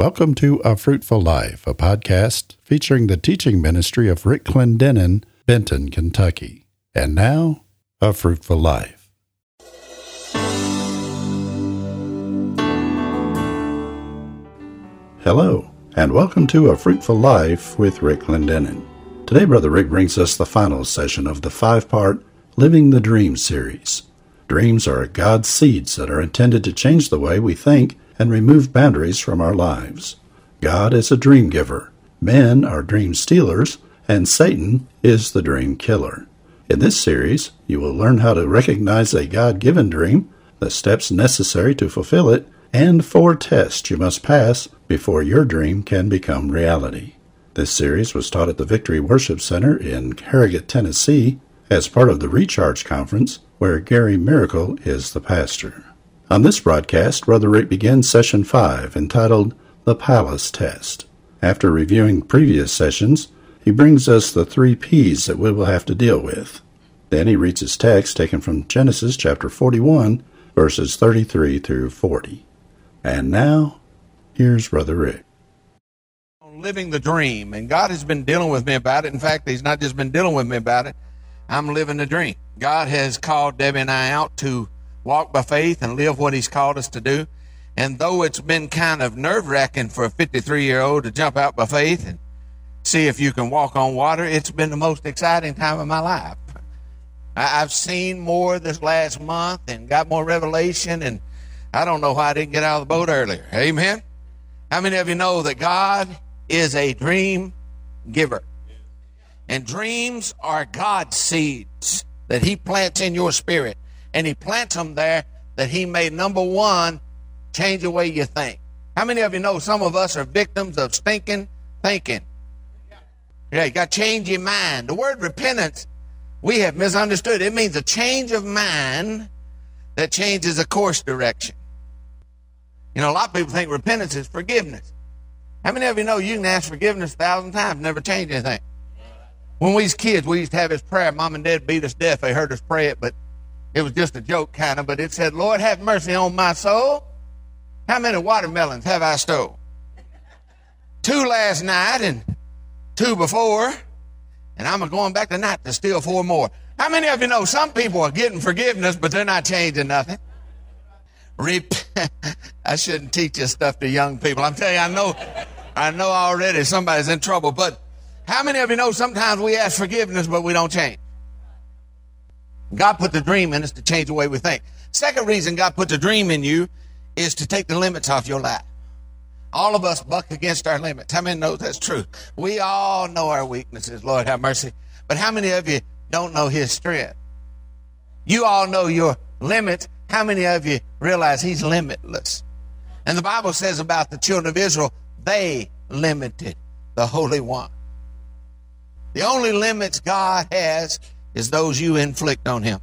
Welcome to A Fruitful Life, a podcast featuring the teaching ministry of Rick Clendenen, Benton, Kentucky. And now, A Fruitful Life. Hello, and welcome to A Fruitful Life with Rick Clendenen. Today, Brother Rick brings us the final session of the five part Living the Dream series. Dreams are God's seeds that are intended to change the way we think and remove boundaries from our lives. God is a dream giver, men are dream stealers, and Satan is the dream killer. In this series, you will learn how to recognize a God given dream, the steps necessary to fulfill it, and four tests you must pass before your dream can become reality. This series was taught at the Victory Worship Center in Harrogate, Tennessee, as part of the Recharge Conference, where Gary Miracle is the pastor. On this broadcast, Brother Rick begins session 5, entitled The Palace Test. After reviewing previous sessions, he brings us the three P's that we will have to deal with. Then he reads his text taken from Genesis chapter 41, verses 33 through 40. And now, here's Brother Rick. Living the dream, and God has been dealing with me about it. In fact, He's not just been dealing with me about it, I'm living the dream. God has called Debbie and I out to walk by faith and live what He's called us to do. And though it's been kind of nerve wracking for a 53 year old to jump out by faith and see if you can walk on water, it's been the most exciting time of my life. I've seen more this last month and got more revelation, and I don't know why I didn't get out of the boat earlier. Amen. How many of you know that God is a dream giver? And dreams are God's seeds that He plants in your spirit. And He plants them there that He may, number one, change the way you think. How many of you know some of us are victims of stinking thinking? Yeah, you got to change your mind. The word repentance, we have misunderstood. It means a change of mind that changes a course direction. You know, a lot of people think repentance is forgiveness. How many of you know you can ask forgiveness a thousand times, never change anything? When we was kids, we used to have this prayer. Mom and Dad beat us deaf. They heard us pray it, but it was just a joke kind of. But it said, Lord, have mercy on my soul. How many watermelons have I stole? Two last night and two before. And I'm going back tonight to steal four more. How many of you know some people are getting forgiveness, but they're not changing nothing? Rep- I shouldn't teach this stuff to young people. I'm telling you, I know, I know already somebody's in trouble, but how many of you know sometimes we ask forgiveness, but we don't change? God put the dream in us to change the way we think. Second reason God put the dream in you is to take the limits off your life. All of us buck against our limits. How many know that's true? We all know our weaknesses, Lord have mercy. But how many of you don't know His strength? You all know your limits. How many of you realize He's limitless? And the Bible says about the children of Israel, they limited the Holy One. The only limits God has is those you inflict on him.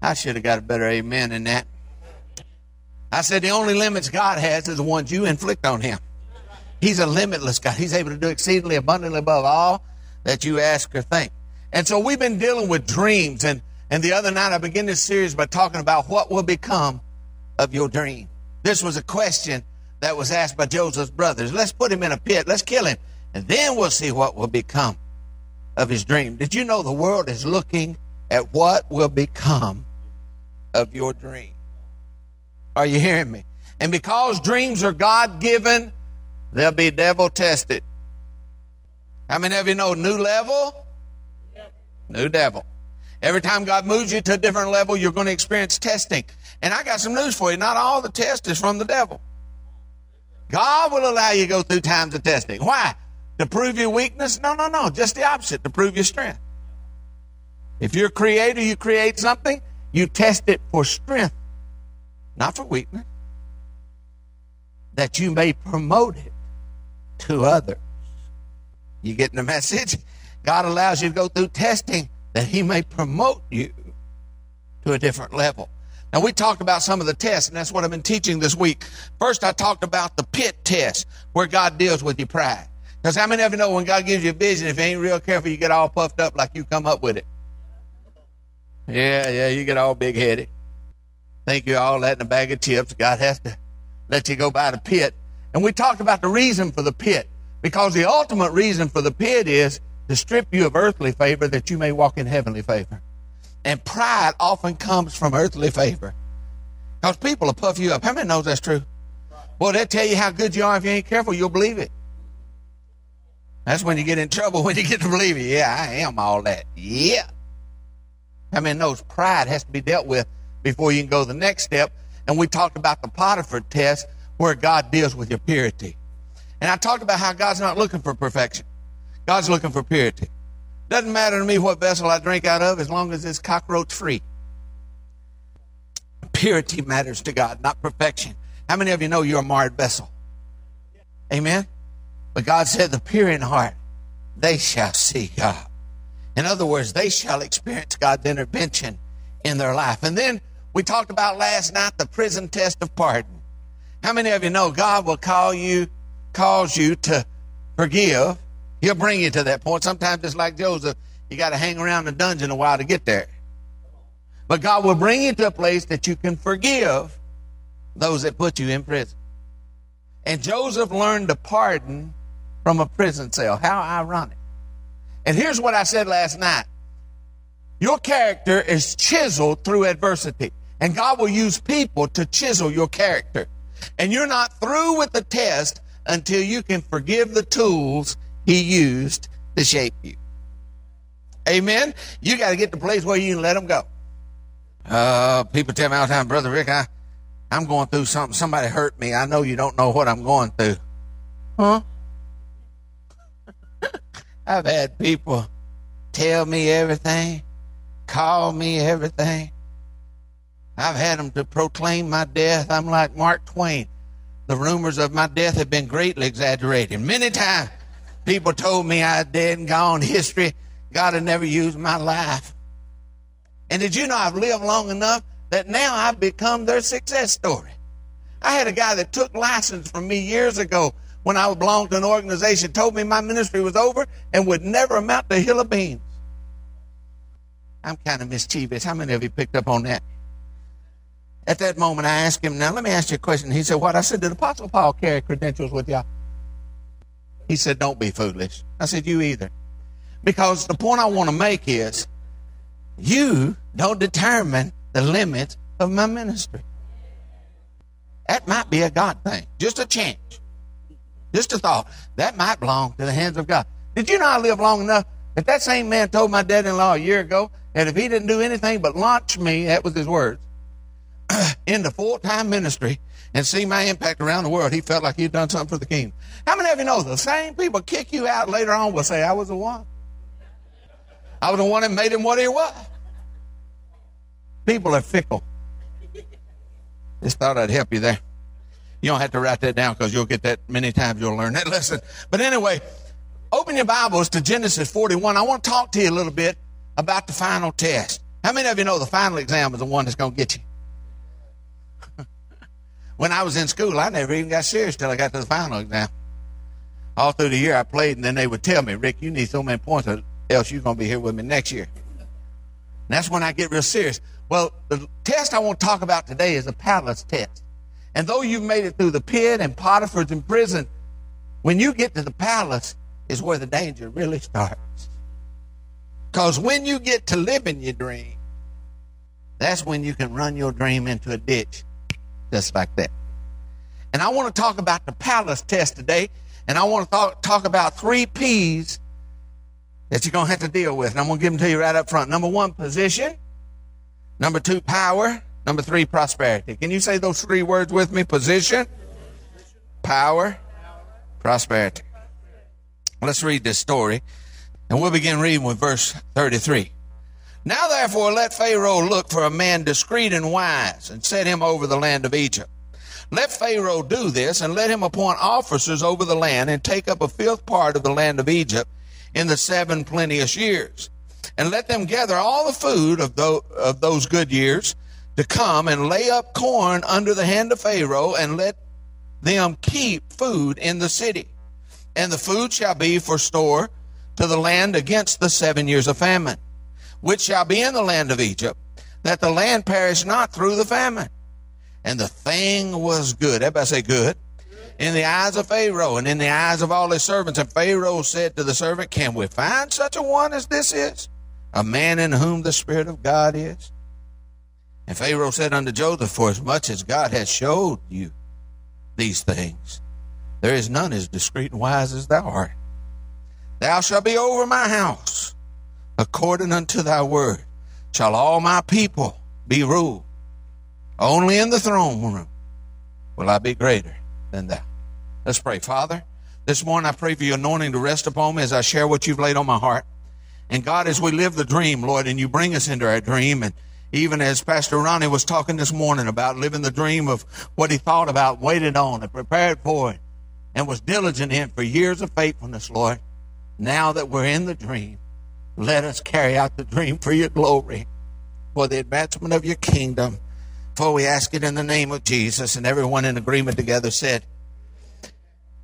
I should have got a better amen than that. I said the only limits God has is the ones you inflict on him. He's a limitless God. He's able to do exceedingly abundantly above all that you ask or think. And so we've been dealing with dreams. And, and the other night I began this series by talking about what will become of your dream. This was a question that was asked by Joseph's brothers. Let's put him in a pit. Let's kill him. And then we'll see what will become of his dream. Did you know the world is looking at what will become of your dream? Are you hearing me? And because dreams are God given, they'll be devil tested. How many of you know new level? New devil. Every time God moves you to a different level, you're going to experience testing. And I got some news for you. Not all the test is from the devil. God will allow you to go through times of testing. Why? To prove your weakness? No, no, no. Just the opposite, to prove your strength. If you're a creator, you create something, you test it for strength, not for weakness. That you may promote it to others. You getting the message? God allows you to go through testing that He may promote you to a different level. Now, we talked about some of the tests, and that's what I've been teaching this week. First, I talked about the pit test, where God deals with your pride. Because how many of you know when God gives you a vision, if you ain't real careful, you get all puffed up like you come up with it? Yeah, yeah, you get all big headed. Think you're all that in a bag of chips. God has to let you go by the pit And we talked about the reason for the pit. Because the ultimate reason for the pit is to strip you of earthly favor that you may walk in heavenly favor. And pride often comes from earthly favor. Because people will puff you up. How many knows that's true? Well, they'll tell you how good you are. If you ain't careful, you'll believe it. That's when you get in trouble, when you get to believe it. Yeah, I am all that. Yeah. I mean, those pride has to be dealt with before you can go the next step? And we talked about the Potiphar test where God deals with your purity. And I talked about how God's not looking for perfection. God's looking for purity. Doesn't matter to me what vessel I drink out of as long as it's cockroach free. Purity matters to God, not perfection. How many of you know you're a marred vessel? Amen? But God said, the pure in heart, they shall see God. In other words, they shall experience God's intervention in their life. And then we talked about last night the prison test of pardon. How many of you know God will call you, cause you to forgive? He'll bring you to that point. Sometimes it's like Joseph, you got to hang around the dungeon a while to get there. But God will bring you to a place that you can forgive those that put you in prison. And Joseph learned to pardon from a prison cell. How ironic. And here's what I said last night. Your character is chiseled through adversity. And God will use people to chisel your character. And you're not through with the test until you can forgive the tools he used to shape you. Amen. You got to get to the place where you can let them go. Uh, people tell me all the time, Brother Rick, I, I'm going through something. Somebody hurt me. I know you don't know what I'm going through. Huh? I've had people tell me everything, call me everything. I've had them to proclaim my death. I'm like Mark Twain. The rumors of my death have been greatly exaggerated. Many times people told me I was dead and gone. History, God had never used my life. And did you know I've lived long enough that now I've become their success story? I had a guy that took license from me years ago when I belonged to an organization, told me my ministry was over and would never amount to a hill of beans. I'm kind of mischievous. How many of you picked up on that? At that moment, I asked him, Now, let me ask you a question. He said, What? I said, Did Apostle Paul carry credentials with y'all? He said, Don't be foolish. I said, You either. Because the point I want to make is, you don't determine the limits of my ministry. That might be a God thing, just a change. Just a thought. That might belong to the hands of God. Did you know I live long enough that that same man told my dad-in-law a year ago that if he didn't do anything but launch me, that was his words, into full-time ministry and see my impact around the world, he felt like he'd done something for the kingdom. How many of you know the same people kick you out later on will say, I was the one. I was the one that made him what he was. People are fickle. Just thought I'd help you there. You don't have to write that down because you'll get that many times. You'll learn that lesson. But anyway, open your Bibles to Genesis 41. I want to talk to you a little bit about the final test. How many of you know the final exam is the one that's going to get you? when I was in school, I never even got serious till I got to the final exam. All through the year, I played, and then they would tell me, Rick, you need so many points, or else you're going to be here with me next year. And that's when I get real serious. Well, the test I want to talk about today is the palace test. And though you've made it through the pit and Potiphar's in prison, when you get to the palace is where the danger really starts. Because when you get to living your dream, that's when you can run your dream into a ditch just like that. And I want to talk about the palace test today. And I want to talk, talk about three P's that you're going to have to deal with. And I'm going to give them to you right up front. Number one, position. Number two, power. Number three, prosperity. Can you say those three words with me? Position, power, prosperity. Let's read this story, and we'll begin reading with verse 33. Now therefore let Pharaoh look for a man discreet and wise, and set him over the land of Egypt. Let Pharaoh do this, and let him appoint officers over the land, and take up a fifth part of the land of Egypt in the seven plenteous years. And let them gather all the food of, those good years, to come and lay up corn under the hand of Pharaoh and let them keep food in the city. And the food shall be for store to the land against the seven years of famine, which shall be in the land of Egypt, that the land perish not through the famine. And the thing was good. Everybody say good. in the eyes of Pharaoh and in the eyes of all his servants. And Pharaoh said to the servant, Can we find such a one as this is? A man in whom the Spirit of God is? And Pharaoh said unto Joseph, For as much as God has showed you these things, there is none as discreet and wise as thou art. Thou shalt be over my house, according unto thy word. Shall all my people be ruled? Only in the throne room will I be greater than thou. Let's pray. Father, this morning I pray for your anointing to rest upon me as I share what you've laid on my heart. And God, as we live the dream, Lord, and you bring us into our dream, and even as Pastor Ronnie was talking this morning about living the dream of what he thought about, waited on, and prepared for it, and was diligent in for years of faithfulness, Lord. Now that we're in the dream, let us carry out the dream for your glory, for the advancement of your kingdom. For we ask it in the name of Jesus, and everyone in agreement together said,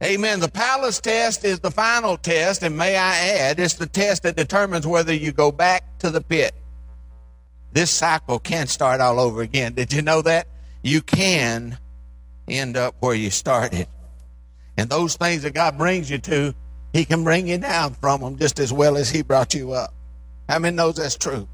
Amen. The palace test is the final test, and may I add, it's the test that determines whether you go back to the pit. This cycle can start all over again. Did you know that? You can end up where you started. And those things that God brings you to, He can bring you down from them just as well as He brought you up. How many knows that's true?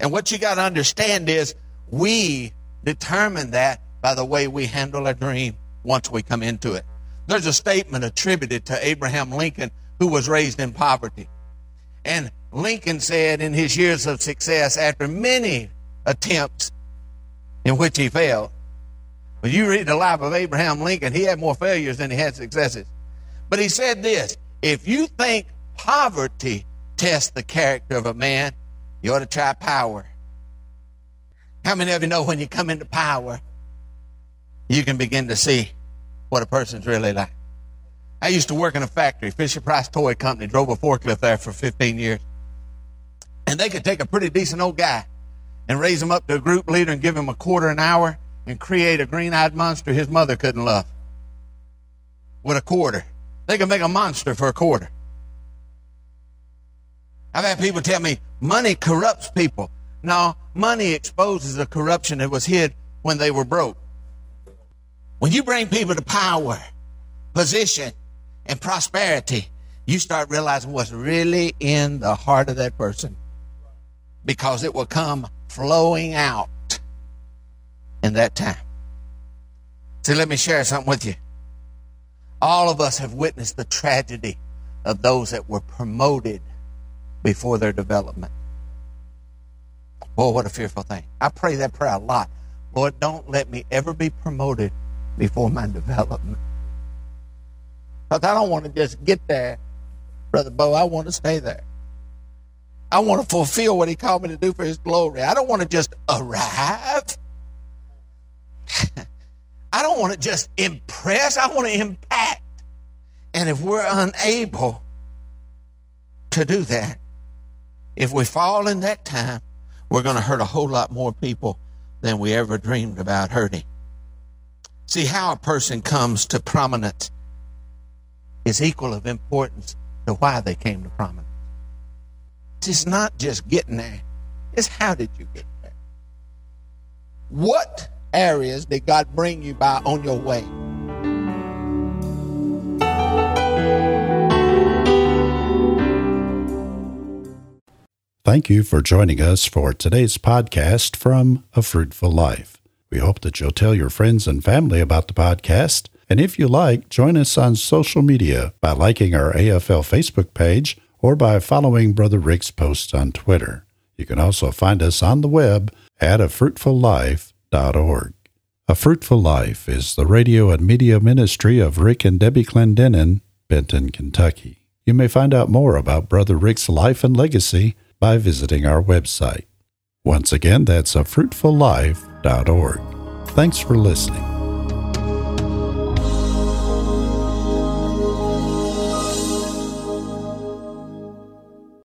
And what you got to understand is we determine that by the way we handle a dream once we come into it. There's a statement attributed to Abraham Lincoln, who was raised in poverty. And Lincoln said in his years of success, after many attempts in which he failed, when you read the life of Abraham Lincoln, he had more failures than he had successes. But he said this if you think poverty tests the character of a man, you ought to try power. How many of you know when you come into power, you can begin to see what a person's really like. I used to work in a factory, Fisher Price Toy Company, drove a forklift there for 15 years. And they could take a pretty decent old guy and raise him up to a group leader and give him a quarter an hour and create a green eyed monster his mother couldn't love with a quarter. They could make a monster for a quarter. I've had people tell me money corrupts people. No, money exposes the corruption that was hid when they were broke. When you bring people to power, position, and prosperity, you start realizing what's really in the heart of that person because it will come flowing out in that time. So let me share something with you. All of us have witnessed the tragedy of those that were promoted before their development. Boy, what a fearful thing. I pray that prayer a lot. Lord, don't let me ever be promoted before my development. Because I don't want to just get there, Brother Bo. I want to stay there. I want to fulfill what he called me to do for his glory. I don't want to just arrive. I don't want to just impress. I want to impact. And if we're unable to do that, if we fall in that time, we're going to hurt a whole lot more people than we ever dreamed about hurting. See, how a person comes to prominence is equal of importance to why they came to prominence. It's not just getting there, it's how did you get there? What areas did God bring you by on your way? Thank you for joining us for today's podcast from A Fruitful Life. We hope that you'll tell your friends and family about the podcast. And if you like, join us on social media by liking our AFL Facebook page or by following Brother Rick's posts on Twitter. You can also find us on the web at afruitfullife.org. A Fruitful Life is the radio and media ministry of Rick and Debbie Clendenen, Benton, Kentucky. You may find out more about Brother Rick's life and legacy by visiting our website. Once again, that's a fruitfullife.org. Thanks for listening.